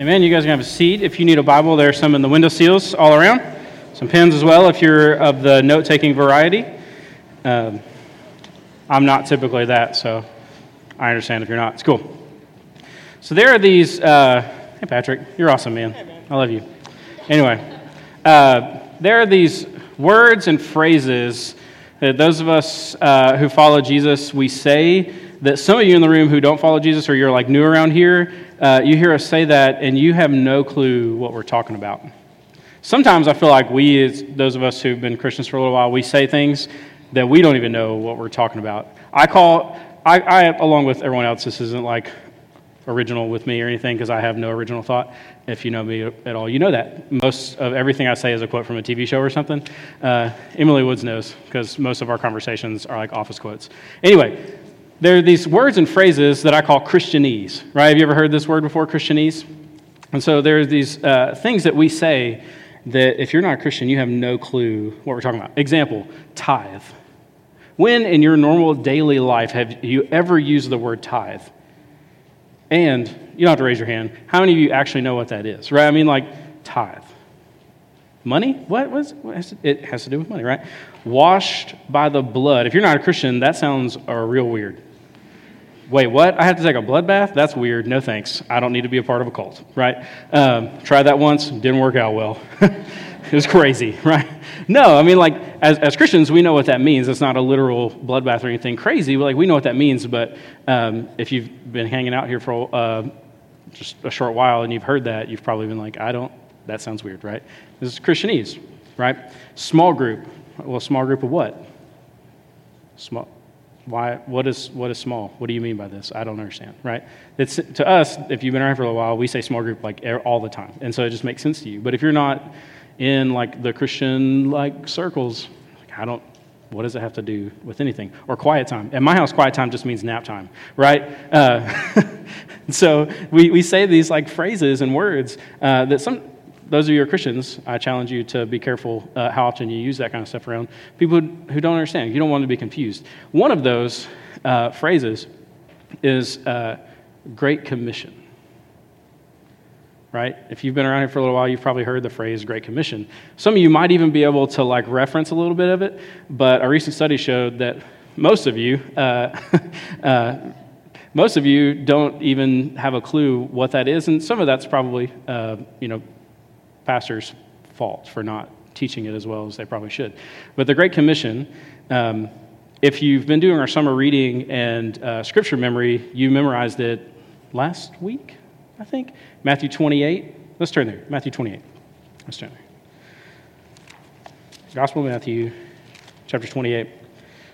Amen. You guys can have a seat. If you need a Bible, there are some in the window seals all around. Some pens as well if you're of the note taking variety. Um, I'm not typically that, so I understand if you're not. It's cool. So there are these. Uh, hey, Patrick, you're awesome, man. I love you. Anyway, uh, there are these words and phrases that those of us uh, who follow Jesus, we say that some of you in the room who don't follow Jesus or you're like new around here, uh, you hear us say that and you have no clue what we're talking about. Sometimes I feel like we, as those of us who've been Christians for a little while, we say things that we don't even know what we're talking about. I call, I, I along with everyone else, this isn't like original with me or anything because I have no original thought. If you know me at all, you know that. Most of everything I say is a quote from a TV show or something. Uh, Emily Woods knows because most of our conversations are like office quotes. Anyway, there are these words and phrases that I call Christianese, right? Have you ever heard this word before, Christianese? And so there are these uh, things that we say that if you're not a Christian, you have no clue what we're talking about. Example, tithe. When in your normal daily life have you ever used the word tithe? And you don't have to raise your hand. How many of you actually know what that is, right? I mean, like tithe. Money? What was it? Has to do with money, right? Washed by the blood. If you're not a Christian, that sounds uh, real weird. Wait, what? I have to take a blood bath? That's weird. No thanks. I don't need to be a part of a cult, right? Um, tried that once, didn't work out well. it was crazy, right? No, I mean, like, as, as Christians, we know what that means. It's not a literal bloodbath or anything crazy. Like, we know what that means, but um, if you've been hanging out here for uh, just a short while and you've heard that, you've probably been like, I don't, that sounds weird, right? This is Christianese, right? Small group. Well, small group of what? Small, why, what is, what is small? What do you mean by this? I don't understand, right? It's, to us, if you've been around for a while, we say small group like all the time. And so it just makes sense to you. But if you're not in like the Christian like circles, like, I don't, what does it have to do with anything? Or quiet time. At my house, quiet time just means nap time, right? Uh, so we, we say these like phrases and words uh, that some, those of you who are Christians, I challenge you to be careful uh, how often you use that kind of stuff around people who don't understand. You don't want to be confused. One of those uh, phrases is uh, Great Commission. Right? If you've been around here for a little while, you've probably heard the phrase Great Commission. Some of you might even be able to like reference a little bit of it, but a recent study showed that most of you, uh, uh, most of you don't even have a clue what that is, and some of that's probably, you know, pastor's fault for not teaching it as well as they probably should. But the Great Commission, um, if you've been doing our summer reading and uh, scripture memory, you memorized it last week, I think. Matthew 28. Let's turn there. Matthew 28. Let's turn there. Gospel of Matthew, chapter 28,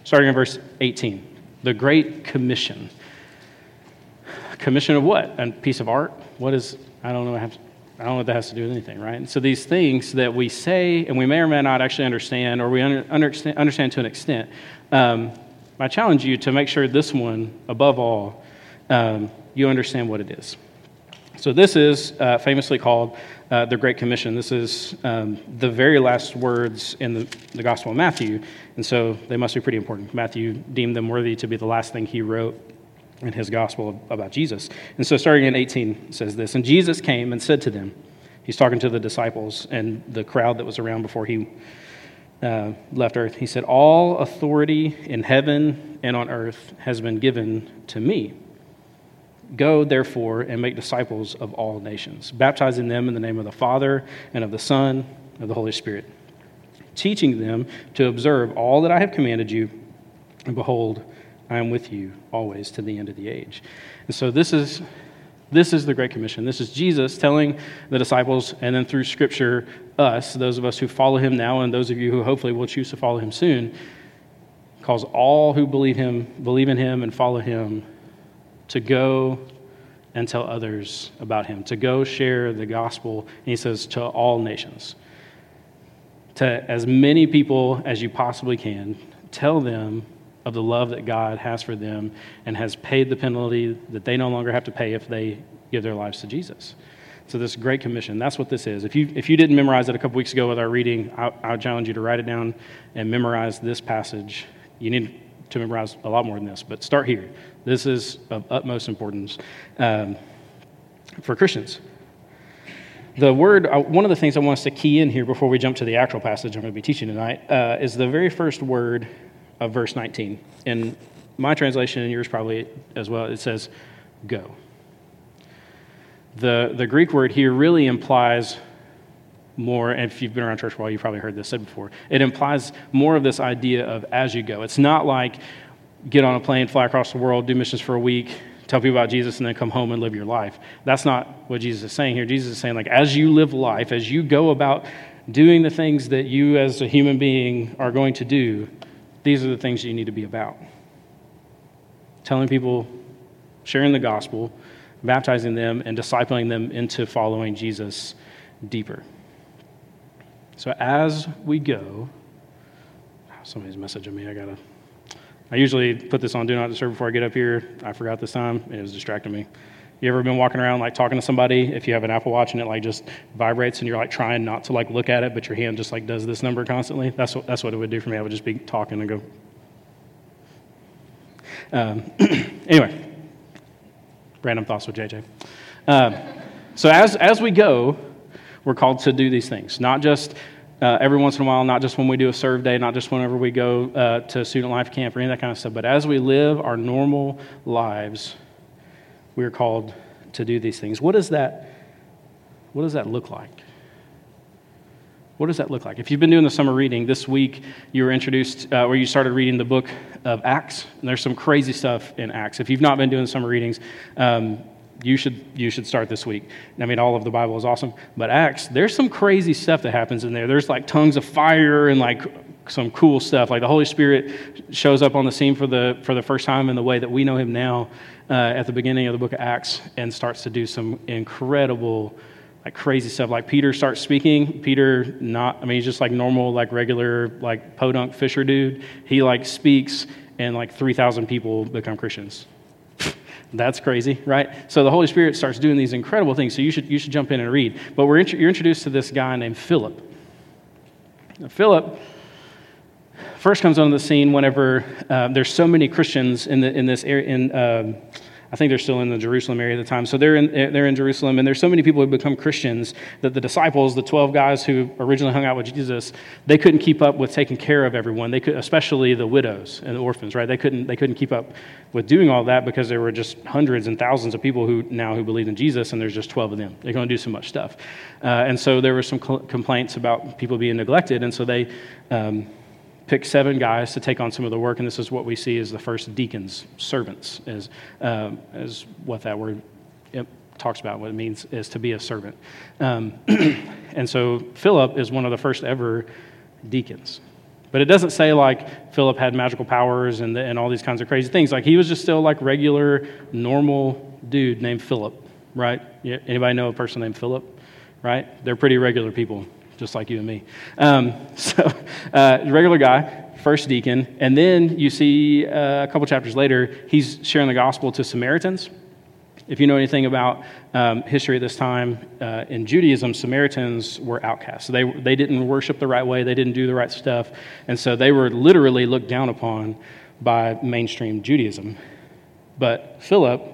starting in verse 18. The Great Commission. Commission of what? A piece of art? What is, I don't know, I don't know what that has to do with anything, right? And so these things that we say and we may or may not actually understand, or we under, understand, understand to an extent, um, I challenge you to make sure this one, above all, um, you understand what it is. So this is uh, famously called uh, the Great Commission. This is um, the very last words in the, the Gospel of Matthew, and so they must be pretty important. Matthew deemed them worthy to be the last thing he wrote in his gospel about Jesus. And so, starting in 18, says this And Jesus came and said to them, He's talking to the disciples and the crowd that was around before he uh, left earth. He said, All authority in heaven and on earth has been given to me. Go, therefore, and make disciples of all nations, baptizing them in the name of the Father and of the Son and of the Holy Spirit, teaching them to observe all that I have commanded you. And behold, I am with you always to the end of the age. And so this is this is the Great Commission. This is Jesus telling the disciples, and then through Scripture, us, those of us who follow him now, and those of you who hopefully will choose to follow him soon, calls all who believe him, believe in him, and follow him to go and tell others about him, to go share the gospel, and he says, to all nations. To as many people as you possibly can, tell them of the love that God has for them and has paid the penalty that they no longer have to pay if they give their lives to Jesus. So, this Great Commission, that's what this is. If you, if you didn't memorize it a couple weeks ago with our reading, I, I challenge you to write it down and memorize this passage. You need to memorize a lot more than this, but start here. This is of utmost importance um, for Christians. the word, uh, one of the things I want us to key in here before we jump to the actual passage I'm going to be teaching tonight uh, is the very first word of verse 19. In my translation, and yours probably as well, it says, go. The, the Greek word here really implies more, and if you've been around church a while, you've probably heard this said before. It implies more of this idea of as you go. It's not like get on a plane, fly across the world, do missions for a week, tell people about Jesus, and then come home and live your life. That's not what Jesus is saying here. Jesus is saying, like, as you live life, as you go about doing the things that you as a human being are going to do, these are the things you need to be about. Telling people, sharing the gospel, baptizing them, and discipling them into following Jesus deeper. So as we go, ah, somebody's messaging me. I gotta. I usually put this on Do Not Disturb before I get up here. I forgot this time, and it was distracting me. You ever been walking around like talking to somebody? If you have an Apple Watch and it like just vibrates and you're like trying not to like look at it, but your hand just like does this number constantly. That's what that's what it would do for me. I would just be talking and go. Um, anyway, random thoughts with JJ. Um, so as as we go, we're called to do these things, not just uh, every once in a while, not just when we do a serve day, not just whenever we go uh, to student life camp or any of that kind of stuff, but as we live our normal lives, we are called to do these things. What does that, what does that look like? What does that look like? If you've been doing the summer reading, this week you were introduced, uh, or you started reading the book of Acts, and there's some crazy stuff in Acts. If you've not been doing summer readings, um, you should you should start this week. I mean, all of the Bible is awesome, but Acts, there's some crazy stuff that happens in there. There's like tongues of fire and like some cool stuff. Like the Holy Spirit shows up on the scene for the for the first time in the way that we know Him now uh, at the beginning of the book of Acts, and starts to do some incredible. Like crazy stuff. Like Peter starts speaking. Peter, not, I mean, he's just like normal, like regular, like podunk fisher dude. He like speaks, and like 3,000 people become Christians that's crazy, right? So the Holy Spirit starts doing these incredible things. So you should, you should jump in and read. But we're you're introduced to this guy named Philip. Now, Philip first comes on the scene whenever uh, there's so many Christians in, the, in this area, in, um, I think they're still in the Jerusalem area at the time. So they're in, they're in Jerusalem, and there's so many people who become Christians that the disciples, the 12 guys who originally hung out with Jesus, they couldn't keep up with taking care of everyone. They could, especially the widows and the orphans, right? They couldn't, they couldn't keep up with doing all that because there were just hundreds and thousands of people who now who believe in Jesus, and there's just 12 of them. They're going to do so much stuff. Uh, and so there were some cl- complaints about people being neglected, and so they. Um, pick seven guys to take on some of the work, and this is what we see as the first deacons, servants, as, um, as what that word talks about, what it means is to be a servant. Um, and so Philip is one of the first ever deacons. But it doesn't say like Philip had magical powers and, the, and all these kinds of crazy things. Like he was just still like regular, normal dude named Philip, right? Anybody know a person named Philip? Right? They're pretty regular people just like you and me. Um, so, uh, regular guy, first deacon, and then you see uh, a couple chapters later, he's sharing the gospel to Samaritans. If you know anything about um, history at this time, uh, in Judaism, Samaritans were outcasts. They, they didn't worship the right way, they didn't do the right stuff, and so they were literally looked down upon by mainstream Judaism. But Philip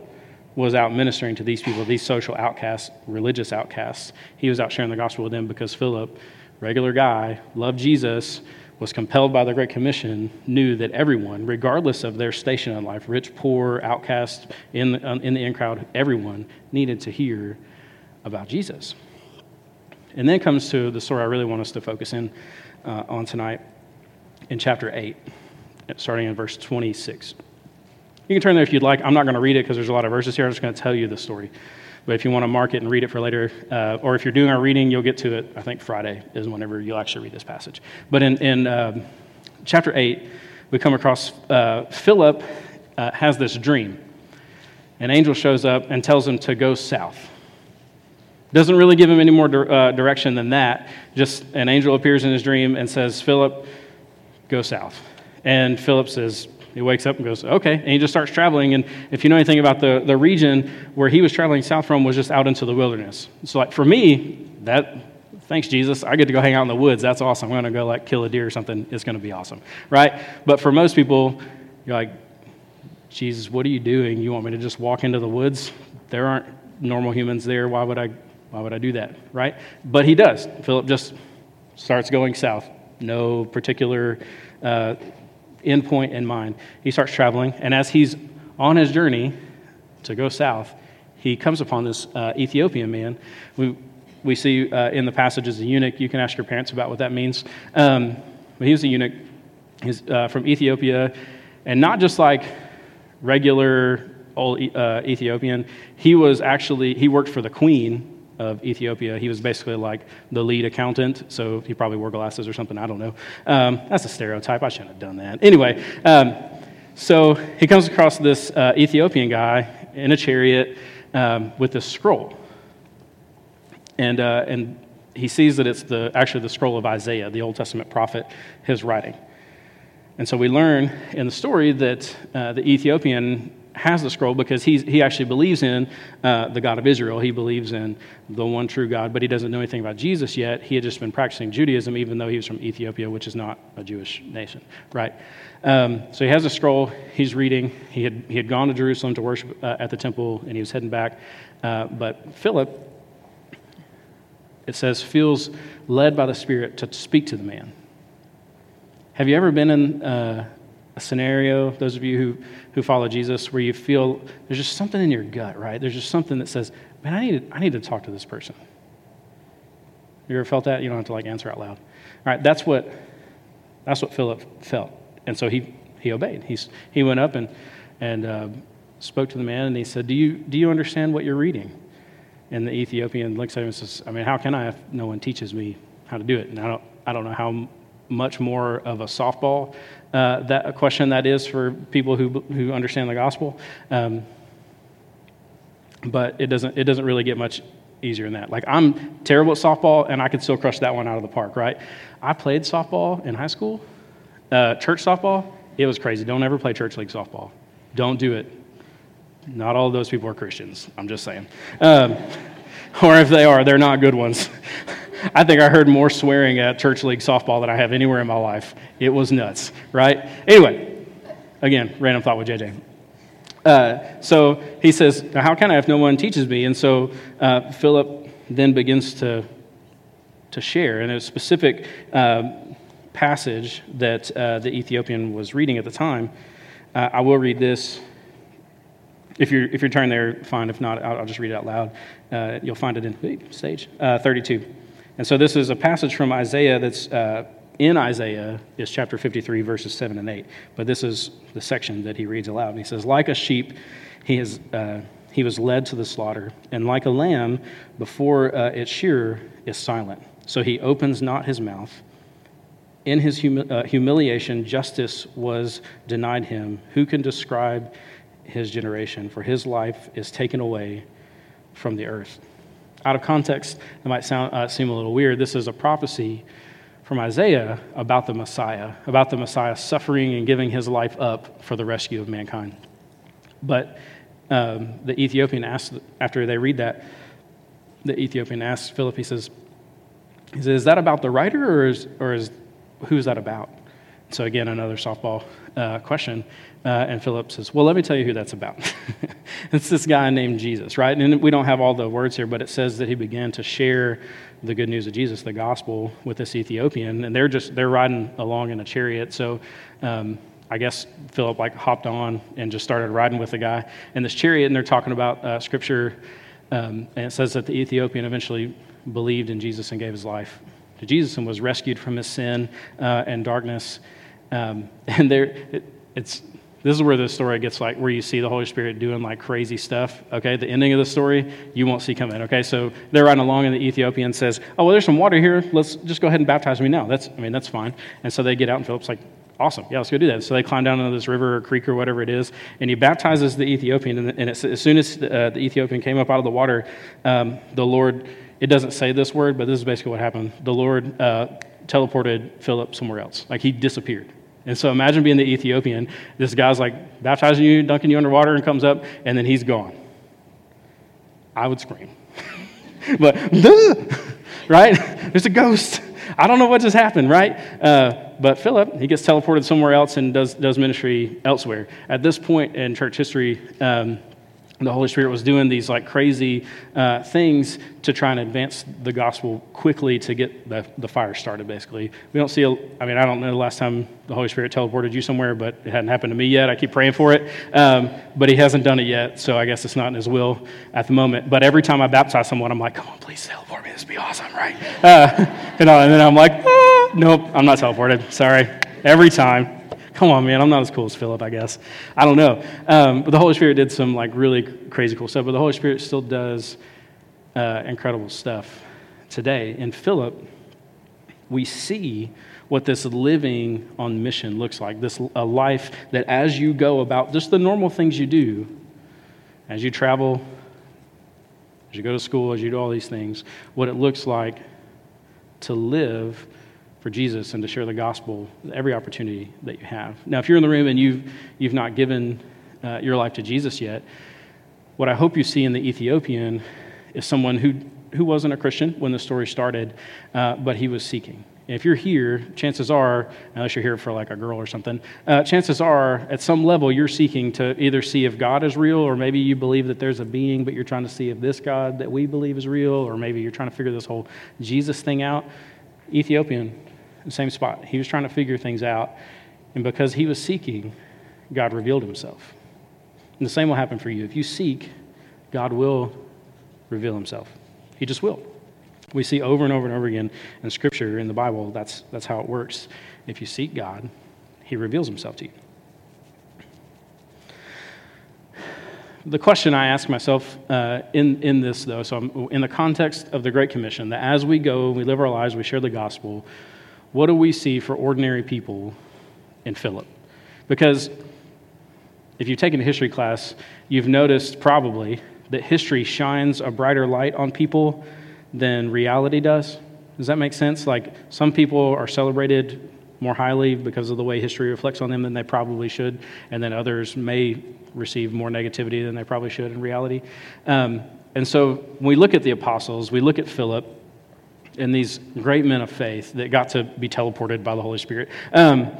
was out ministering to these people, these social outcasts, religious outcasts. He was out sharing the gospel with them because Philip, regular guy, loved Jesus, was compelled by the Great Commission, knew that everyone, regardless of their station in life, rich, poor, outcast, in the, in the in crowd, everyone needed to hear about Jesus. And then comes to the story I really want us to focus in uh, on tonight in chapter 8, starting in verse 26. You can turn there if you'd like. I'm not going to read it because there's a lot of verses here. I'm just going to tell you the story. But if you want to mark it and read it for later, uh, or if you're doing our reading, you'll get to it. I think Friday is whenever you'll actually read this passage. But in, in um, chapter 8, we come across uh, Philip uh, has this dream. An angel shows up and tells him to go south. Doesn't really give him any more di- uh, direction than that. Just an angel appears in his dream and says, Philip, go south. And Philip says, he wakes up and goes, okay. And he just starts traveling. And if you know anything about the, the region where he was traveling south from was just out into the wilderness. So, like, for me, that, thanks, Jesus, I get to go hang out in the woods. That's awesome. I'm going to go, like, kill a deer or something. It's going to be awesome, right? But for most people, you're like, Jesus, what are you doing? You want me to just walk into the woods? There aren't normal humans there. Why would I Why would I do that, right? But he does. Philip just starts going south. No particular uh, endpoint in mind. He starts traveling, and as he's on his journey to go south, he comes upon this uh, Ethiopian man. We, we see uh, in the passage as a eunuch. You can ask your parents about what that means. Um, but he was a eunuch. He's uh, from Ethiopia, and not just like regular old uh, Ethiopian. He was actually he worked for the queen of Ethiopia. He was basically like the lead accountant, so he probably wore glasses or something. I don't know. Um, that's a stereotype. I shouldn't have done that. Anyway, um, so he comes across this uh, Ethiopian guy in a chariot um, with this scroll, and uh, and he sees that it's the actually the scroll of Isaiah, the Old Testament prophet, his writing. And so we learn in the story that uh, the Ethiopian has the scroll because he's, he actually believes in uh, the God of Israel. He believes in the one true God, but he doesn't know anything about Jesus yet. He had just been practicing Judaism, even though he was from Ethiopia, which is not a Jewish nation, right? Um, so he has a scroll. He's reading. He had, he had gone to Jerusalem to worship uh, at the temple, and he was heading back. Uh, but Philip, it says, feels led by the Spirit to speak to the man. Have you ever been in uh, a scenario, those of you who, who follow Jesus, where you feel there's just something in your gut, right? There's just something that says, man, I need to, I need to talk to this person. You ever felt that? You don't have to like answer out loud. All right, that's what, that's what Philip felt. And so he, he obeyed. He's, he went up and, and uh, spoke to the man and he said, do you, do you understand what you're reading? And the Ethiopian looks at him and says, I mean, how can I if no one teaches me how to do it? And I don't, I don't know how much more of a softball uh, that a question that is for people who, who understand the gospel. Um, but it doesn't, it doesn't really get much easier than that. Like, I'm terrible at softball, and I could still crush that one out of the park, right? I played softball in high school, uh, church softball. It was crazy. Don't ever play church league softball. Don't do it. Not all of those people are Christians. I'm just saying. Um, or if they are, they're not good ones. I think I heard more swearing at church league softball than I have anywhere in my life. It was nuts, right? Anyway, again, random thought with JJ. Uh, so he says, How can I if no one teaches me? And so uh, Philip then begins to, to share in a specific uh, passage that uh, the Ethiopian was reading at the time. Uh, I will read this. If you're, if you're turning there, fine. If not, I'll, I'll just read it out loud. Uh, you'll find it in stage 32. And so this is a passage from Isaiah that's uh, in Isaiah, is chapter 53, verses 7 and 8. But this is the section that he reads aloud. And he says, Like a sheep, he, has, uh, he was led to the slaughter, and like a lamb before uh, its shearer is silent. So he opens not his mouth. In his humi- uh, humiliation, justice was denied him. Who can describe his generation? For his life is taken away from the earth out of context, it might sound, uh, seem a little weird. This is a prophecy from Isaiah about the Messiah, about the Messiah suffering and giving his life up for the rescue of mankind. But um, the Ethiopian asks, after they read that, the Ethiopian asks Philip, he says, he says, Is that about the writer or is, or is who's that about? So, again, another softball uh, question. Uh, and Philip says, Well, let me tell you who that's about. it's this guy named Jesus, right? And we don't have all the words here, but it says that he began to share the good news of Jesus, the gospel, with this Ethiopian. And they're just, they're riding along in a chariot. So, um, I guess Philip like hopped on and just started riding with the guy in this chariot, and they're talking about uh, scripture. Um, and it says that the Ethiopian eventually believed in Jesus and gave his life to Jesus and was rescued from his sin uh, and darkness. Um, and there, it, it's this is where the story gets like where you see the Holy Spirit doing like crazy stuff. Okay, the ending of the story you won't see coming. Okay, so they're riding along, and the Ethiopian says, "Oh, well, there's some water here. Let's just go ahead and baptize me now." That's, I mean, that's fine. And so they get out, and Philip's like, "Awesome, yeah, let's go do that." So they climb down into this river or creek or whatever it is, and he baptizes the Ethiopian. And, as soon as uh, the Ethiopian came up out of the water, um, the Lord. It doesn't say this word, but this is basically what happened. The Lord uh, teleported Philip somewhere else. Like he disappeared. And so imagine being the Ethiopian. This guy's like baptizing you, dunking you underwater, and comes up, and then he's gone. I would scream. but, right? There's a ghost. I don't know what just happened, right? Uh, but Philip, he gets teleported somewhere else and does, does ministry elsewhere. At this point in church history, um, the Holy Spirit was doing these like crazy uh, things to try and advance the gospel quickly to get the, the fire started, basically. We don't see, a, I mean, I don't know the last time the Holy Spirit teleported you somewhere, but it hadn't happened to me yet. I keep praying for it. Um, but He hasn't done it yet, so I guess it's not in His will at the moment. But every time I baptize someone, I'm like, come on, please teleport me. This would be awesome, right? Uh, know, and then I'm like, ah, nope, I'm not teleported. Sorry. Every time. Come on, man, I'm not as cool as Philip, I guess. I don't know. Um, but the Holy Spirit did some like really crazy cool stuff, but the Holy Spirit still does uh, incredible stuff today. In Philip, we see what this living on mission looks like this a life that as you go about just the normal things you do, as you travel, as you go to school, as you do all these things, what it looks like to live for Jesus and to share the gospel every opportunity that you have. Now, if you're in the room and you've, you've not given uh, your life to Jesus yet, what I hope you see in the Ethiopian is someone who, who wasn't a Christian when the story started, uh, but he was seeking. if you're here, chances are, unless you're here for like a girl or something, uh, chances are at some level you're seeking to either see if God is real, or maybe you believe that there's a being, but you're trying to see if this God that we believe is real, or maybe you're trying to figure this whole Jesus thing out. Ethiopian, the same spot. He was trying to figure things out. And because he was seeking, God revealed himself. And the same will happen for you. If you seek, God will reveal himself. He just will. We see over and over and over again in Scripture, in the Bible, that's, that's how it works. If you seek God, he reveals himself to you. The question I ask myself uh, in, in this, though, so I'm, in the context of the Great Commission, that as we go, we live our lives, we share the gospel, what do we see for ordinary people in Philip? Because if you've taken a history class, you've noticed probably that history shines a brighter light on people than reality does. Does that make sense? Like some people are celebrated more highly because of the way history reflects on them than they probably should, and then others may receive more negativity than they probably should in reality. Um, and so when we look at the apostles, we look at Philip, and these great men of faith that got to be teleported by the Holy Spirit. Um,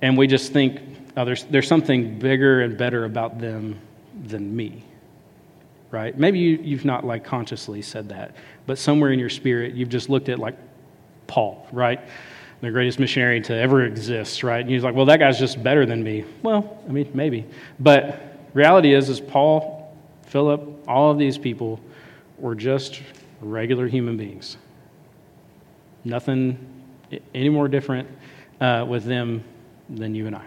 and we just think, oh, there's, there's something bigger and better about them than me. Right? Maybe you, you've not like consciously said that, but somewhere in your spirit, you've just looked at like Paul, right? The greatest missionary to ever exist, right? And he's like, well, that guy's just better than me. Well, I mean, maybe. But reality is, is Paul, Philip, all of these people were just regular human beings Nothing any more different uh, with them than you and I.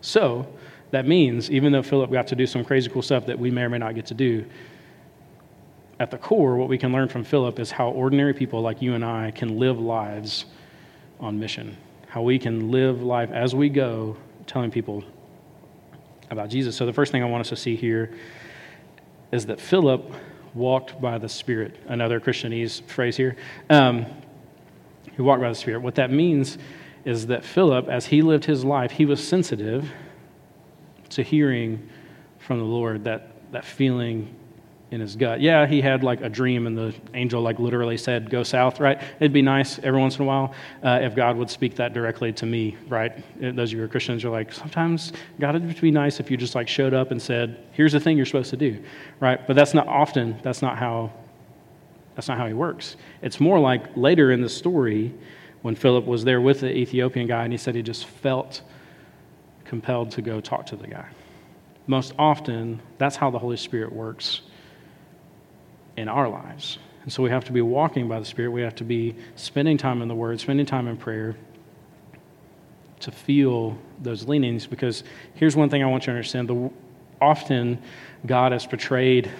So that means, even though Philip got to do some crazy cool stuff that we may or may not get to do, at the core, what we can learn from Philip is how ordinary people like you and I can live lives on mission. How we can live life as we go, telling people about Jesus. So, the first thing I want us to see here is that Philip walked by the Spirit. Another Christianese phrase here. Um, he walked by the Spirit. What that means is that Philip, as he lived his life, he was sensitive to hearing from the Lord, that, that feeling in his gut. Yeah, he had like a dream, and the angel like literally said, "Go south." Right? It'd be nice every once in a while uh, if God would speak that directly to me. Right? Those of you who are Christians are like, sometimes God would be nice if you just like showed up and said, "Here's the thing you're supposed to do." Right? But that's not often. That's not how. That's not how he works. It's more like later in the story when Philip was there with the Ethiopian guy, and he said he just felt compelled to go talk to the guy. Most often, that's how the Holy Spirit works in our lives. And so we have to be walking by the Spirit. We have to be spending time in the Word, spending time in prayer to feel those leanings. Because here's one thing I want you to understand the, often God is portrayed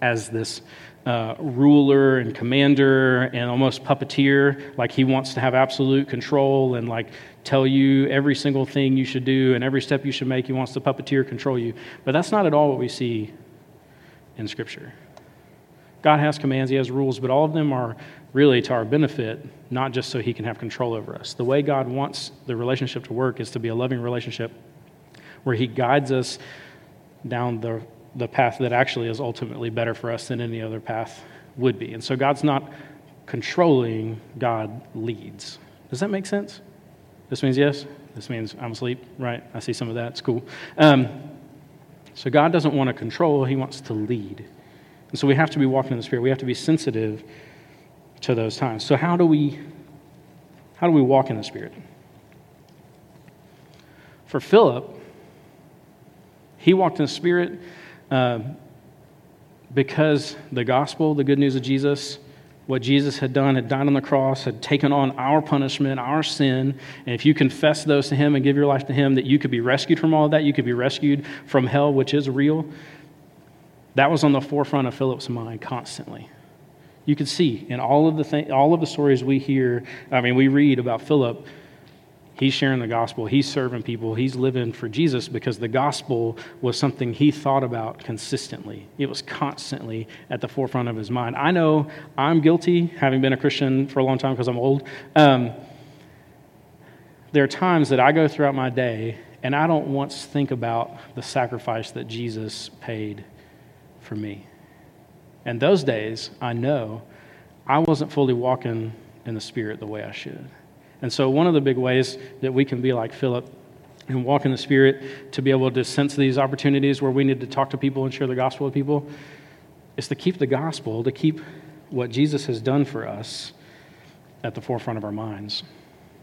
as this uh, ruler and commander and almost puppeteer, like he wants to have absolute control and like tell you every single thing you should do and every step you should make. He wants to puppeteer control you. But that's not at all what we see in Scripture. God has commands, He has rules, but all of them are really to our benefit, not just so He can have control over us. The way God wants the relationship to work is to be a loving relationship where He guides us down the, the path that actually is ultimately better for us than any other path would be. And so God's not controlling, God leads. Does that make sense? This means yes? This means I'm asleep, right? I see some of that. It's cool. Um, So God doesn't want to control, He wants to lead. And so we have to be walking in the Spirit. We have to be sensitive to those times. So how do we how do we walk in the Spirit? For Philip, he walked in the Spirit uh, because the gospel, the good news of Jesus, what Jesus had done, had died on the cross, had taken on our punishment, our sin. And if you confess those to Him and give your life to Him, that you could be rescued from all of that, you could be rescued from hell, which is real. That was on the forefront of Philip's mind constantly. You could see in all of the th- all of the stories we hear, I mean, we read about Philip He's sharing the gospel. He's serving people. He's living for Jesus because the gospel was something he thought about consistently. It was constantly at the forefront of his mind. I know I'm guilty, having been a Christian for a long time because I'm old. Um, there are times that I go throughout my day and I don't once think about the sacrifice that Jesus paid for me. And those days, I know I wasn't fully walking in the Spirit the way I should. And so, one of the big ways that we can be like Philip and walk in the Spirit to be able to sense these opportunities where we need to talk to people and share the gospel with people is to keep the gospel, to keep what Jesus has done for us at the forefront of our minds,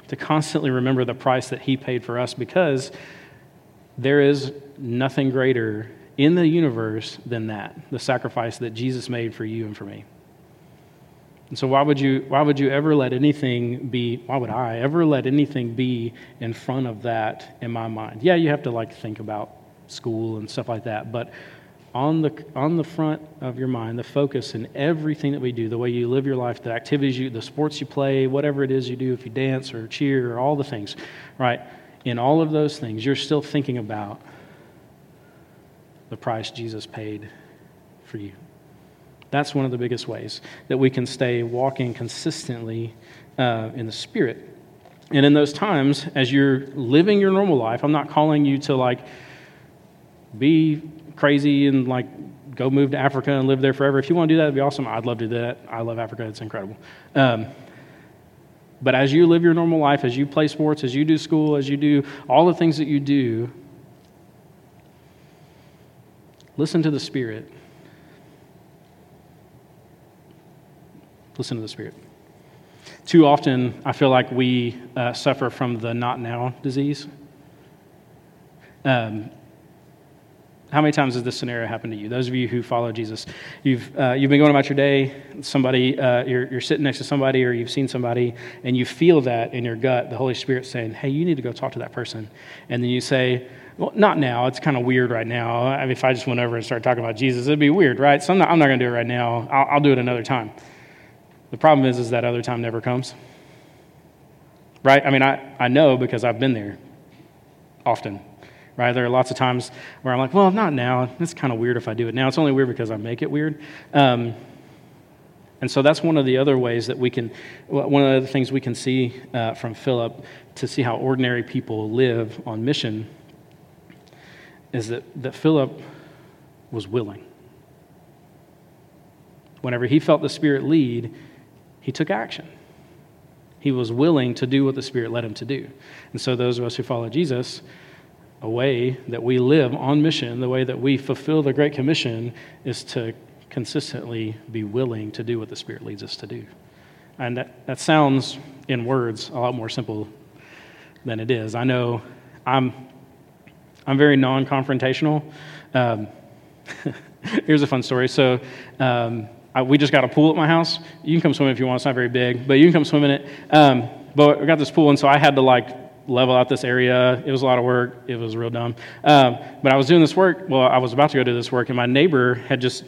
to constantly remember the price that He paid for us because there is nothing greater in the universe than that the sacrifice that Jesus made for you and for me. And so, why would, you, why would you ever let anything be, why would I ever let anything be in front of that in my mind? Yeah, you have to like think about school and stuff like that, but on the, on the front of your mind, the focus in everything that we do, the way you live your life, the activities you, the sports you play, whatever it is you do, if you dance or cheer or all the things, right? In all of those things, you're still thinking about the price Jesus paid for you. That's one of the biggest ways that we can stay walking consistently uh, in the Spirit. And in those times, as you're living your normal life, I'm not calling you to like be crazy and like go move to Africa and live there forever. If you want to do that, it'd be awesome. I'd love to do that. I love Africa, it's incredible. Um, but as you live your normal life, as you play sports, as you do school, as you do all the things that you do, listen to the Spirit Listen to the Spirit. Too often, I feel like we uh, suffer from the not now disease. Um, how many times has this scenario happened to you? Those of you who follow Jesus, you've, uh, you've been going about your day, somebody, uh, you're, you're sitting next to somebody, or you've seen somebody, and you feel that in your gut, the Holy Spirit saying, Hey, you need to go talk to that person. And then you say, Well, not now. It's kind of weird right now. I mean, if I just went over and started talking about Jesus, it'd be weird, right? So I'm not, I'm not going to do it right now. I'll, I'll do it another time. The problem is, is that other time never comes. Right? I mean, I, I know because I've been there often. Right? There are lots of times where I'm like, well, not now. It's kind of weird if I do it now. It's only weird because I make it weird. Um, and so that's one of the other ways that we can, one of the things we can see uh, from Philip to see how ordinary people live on mission is that, that Philip was willing. Whenever he felt the Spirit lead, he took action. He was willing to do what the Spirit led him to do. And so, those of us who follow Jesus, a way that we live on mission, the way that we fulfill the Great Commission, is to consistently be willing to do what the Spirit leads us to do. And that, that sounds, in words, a lot more simple than it is. I know I'm, I'm very non confrontational. Um, here's a fun story. So, um, I, we just got a pool at my house. You can come swim if you want. It's not very big, but you can come swim in it. Um, but we got this pool, and so I had to like level out this area. It was a lot of work. It was real dumb. Um, but I was doing this work. Well, I was about to go do this work, and my neighbor had just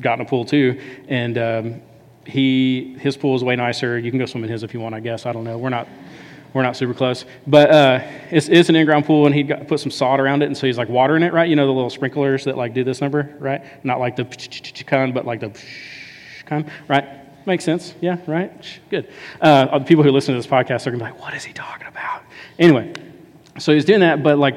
gotten a pool too, and um, he his pool is way nicer. You can go swim in his if you want. I guess I don't know. We're not we're not super close, but uh, it's, it's, an in-ground pool, and he got put some sod around it, and so he's like watering it, right? You know the little sprinklers that like do this number, right? Not like the kind, but like the kind, right? Makes sense. Yeah, right? Good. Uh, the people who listen to this podcast are to be like, what is he talking about? Anyway, so he's doing that, but like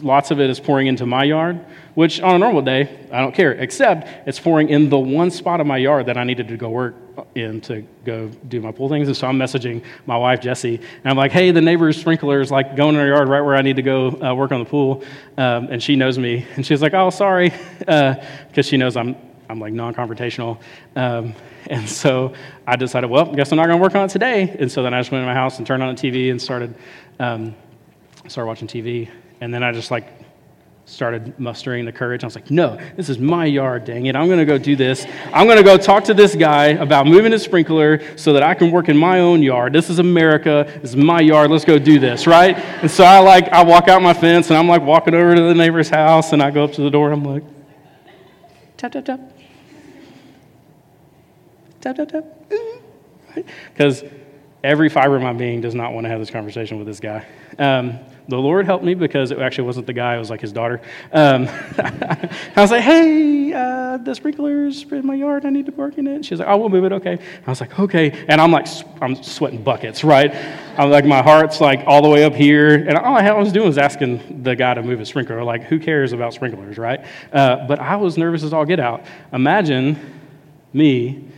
lots of it is pouring into my yard, which on a normal day, I don't care, except it's pouring in the one spot of my yard that I needed to go work in to go do my pool things. And so I'm messaging my wife, Jessie, and I'm like, hey, the neighbor's sprinkler is like going in our yard right where I need to go uh, work on the pool. Um, and she knows me. And she's like, oh, sorry, because uh, she knows I'm, I'm like non confrontational. Um, and so I decided, well, I guess I'm not going to work on it today. And so then I just went in my house and turned on the TV and started, um, started watching TV. And then I just like started mustering the courage. I was like, no, this is my yard, dang it. I'm going to go do this. I'm going to go talk to this guy about moving his sprinkler so that I can work in my own yard. This is America. This is my yard. Let's go do this, right? And so I like, I walk out my fence and I'm like walking over to the neighbor's house and I go up to the door and I'm like, tap, tap, tap. Tap, tap, tap. Because every fiber of my being does not want to have this conversation with this guy. Um, the Lord helped me because it actually wasn't the guy, it was like his daughter. Um, I was like, hey, uh, the sprinkler's in my yard, I need to work in it. She's like, oh, we'll move it, okay. I was like, okay. And I'm like, I'm sweating buckets, right? I'm like, my heart's like all the way up here. And all I was doing was asking the guy to move a sprinkler. Like, who cares about sprinklers, right? Uh, but I was nervous as all get out. Imagine me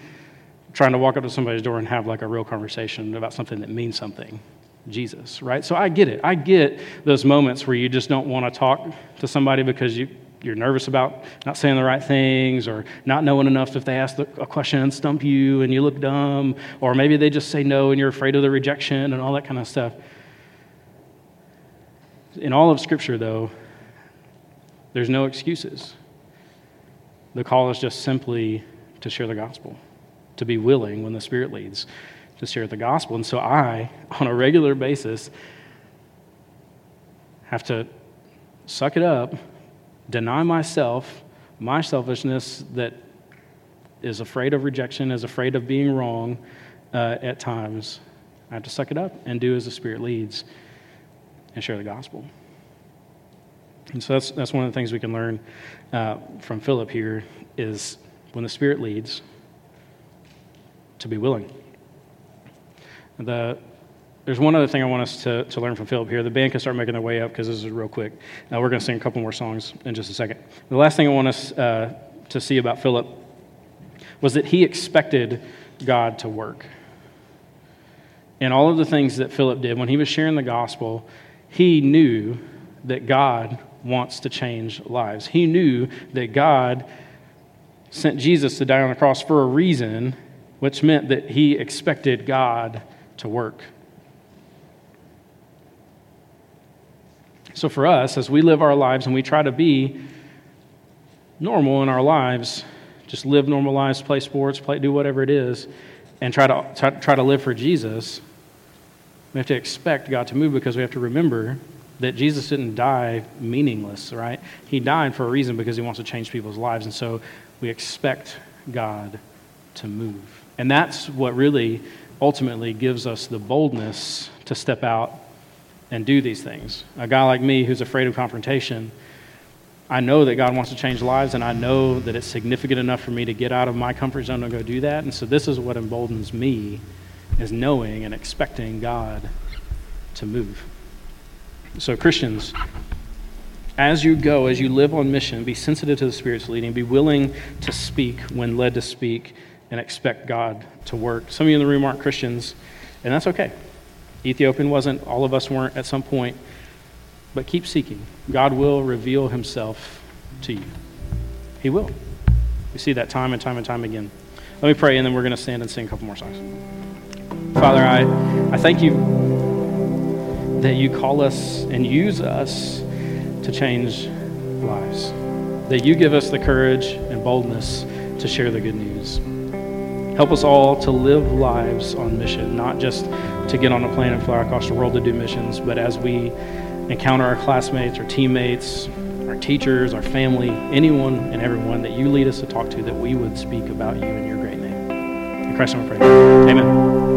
trying to walk up to somebody's door and have like a real conversation about something that means something Jesus, right? So I get it. I get those moments where you just don't want to talk to somebody because you, you're nervous about not saying the right things or not knowing enough if they ask a question and stump you and you look dumb, or maybe they just say no and you're afraid of the rejection and all that kind of stuff. In all of Scripture, though, there's no excuses. The call is just simply to share the gospel, to be willing when the Spirit leads to share the gospel. And so I, on a regular basis, have to suck it up, deny myself, my selfishness that is afraid of rejection, is afraid of being wrong uh, at times. I have to suck it up and do as the Spirit leads and share the gospel. And so that's, that's one of the things we can learn uh, from Philip here is when the Spirit leads, to be willing. The, there's one other thing I want us to, to learn from Philip here. The band can start making their way up because this is real quick. Uh, we're going to sing a couple more songs in just a second. The last thing I want us uh, to see about Philip was that he expected God to work. And all of the things that Philip did when he was sharing the gospel, he knew that God wants to change lives. He knew that God sent Jesus to die on the cross for a reason, which meant that he expected God to work. So, for us, as we live our lives and we try to be normal in our lives, just live normal lives, play sports, play, do whatever it is, and try to, try, try to live for Jesus, we have to expect God to move because we have to remember that Jesus didn't die meaningless, right? He died for a reason because he wants to change people's lives. And so we expect God to move. And that's what really ultimately gives us the boldness to step out and do these things. A guy like me who's afraid of confrontation, I know that God wants to change lives, and I know that it's significant enough for me to get out of my comfort zone and go do that. And so this is what emboldens me is knowing and expecting God to move. So Christians, as you go, as you live on mission, be sensitive to the Spirit's leading, be willing to speak when led to speak, and expect God to work. Some of you in the room aren't Christians, and that's okay. Ethiopian wasn't, all of us weren't at some point, but keep seeking. God will reveal himself to you. He will. We see that time and time and time again. Let me pray, and then we're going to stand and sing a couple more songs. Father, I, I thank you that you call us and use us to change lives, that you give us the courage and boldness to share the good news. Help us all to live lives on mission, not just to get on a plane and fly across the world to do missions, but as we encounter our classmates, our teammates, our teachers, our family, anyone and everyone that you lead us to talk to, that we would speak about you in your great name. In Christ's name we pray. Amen.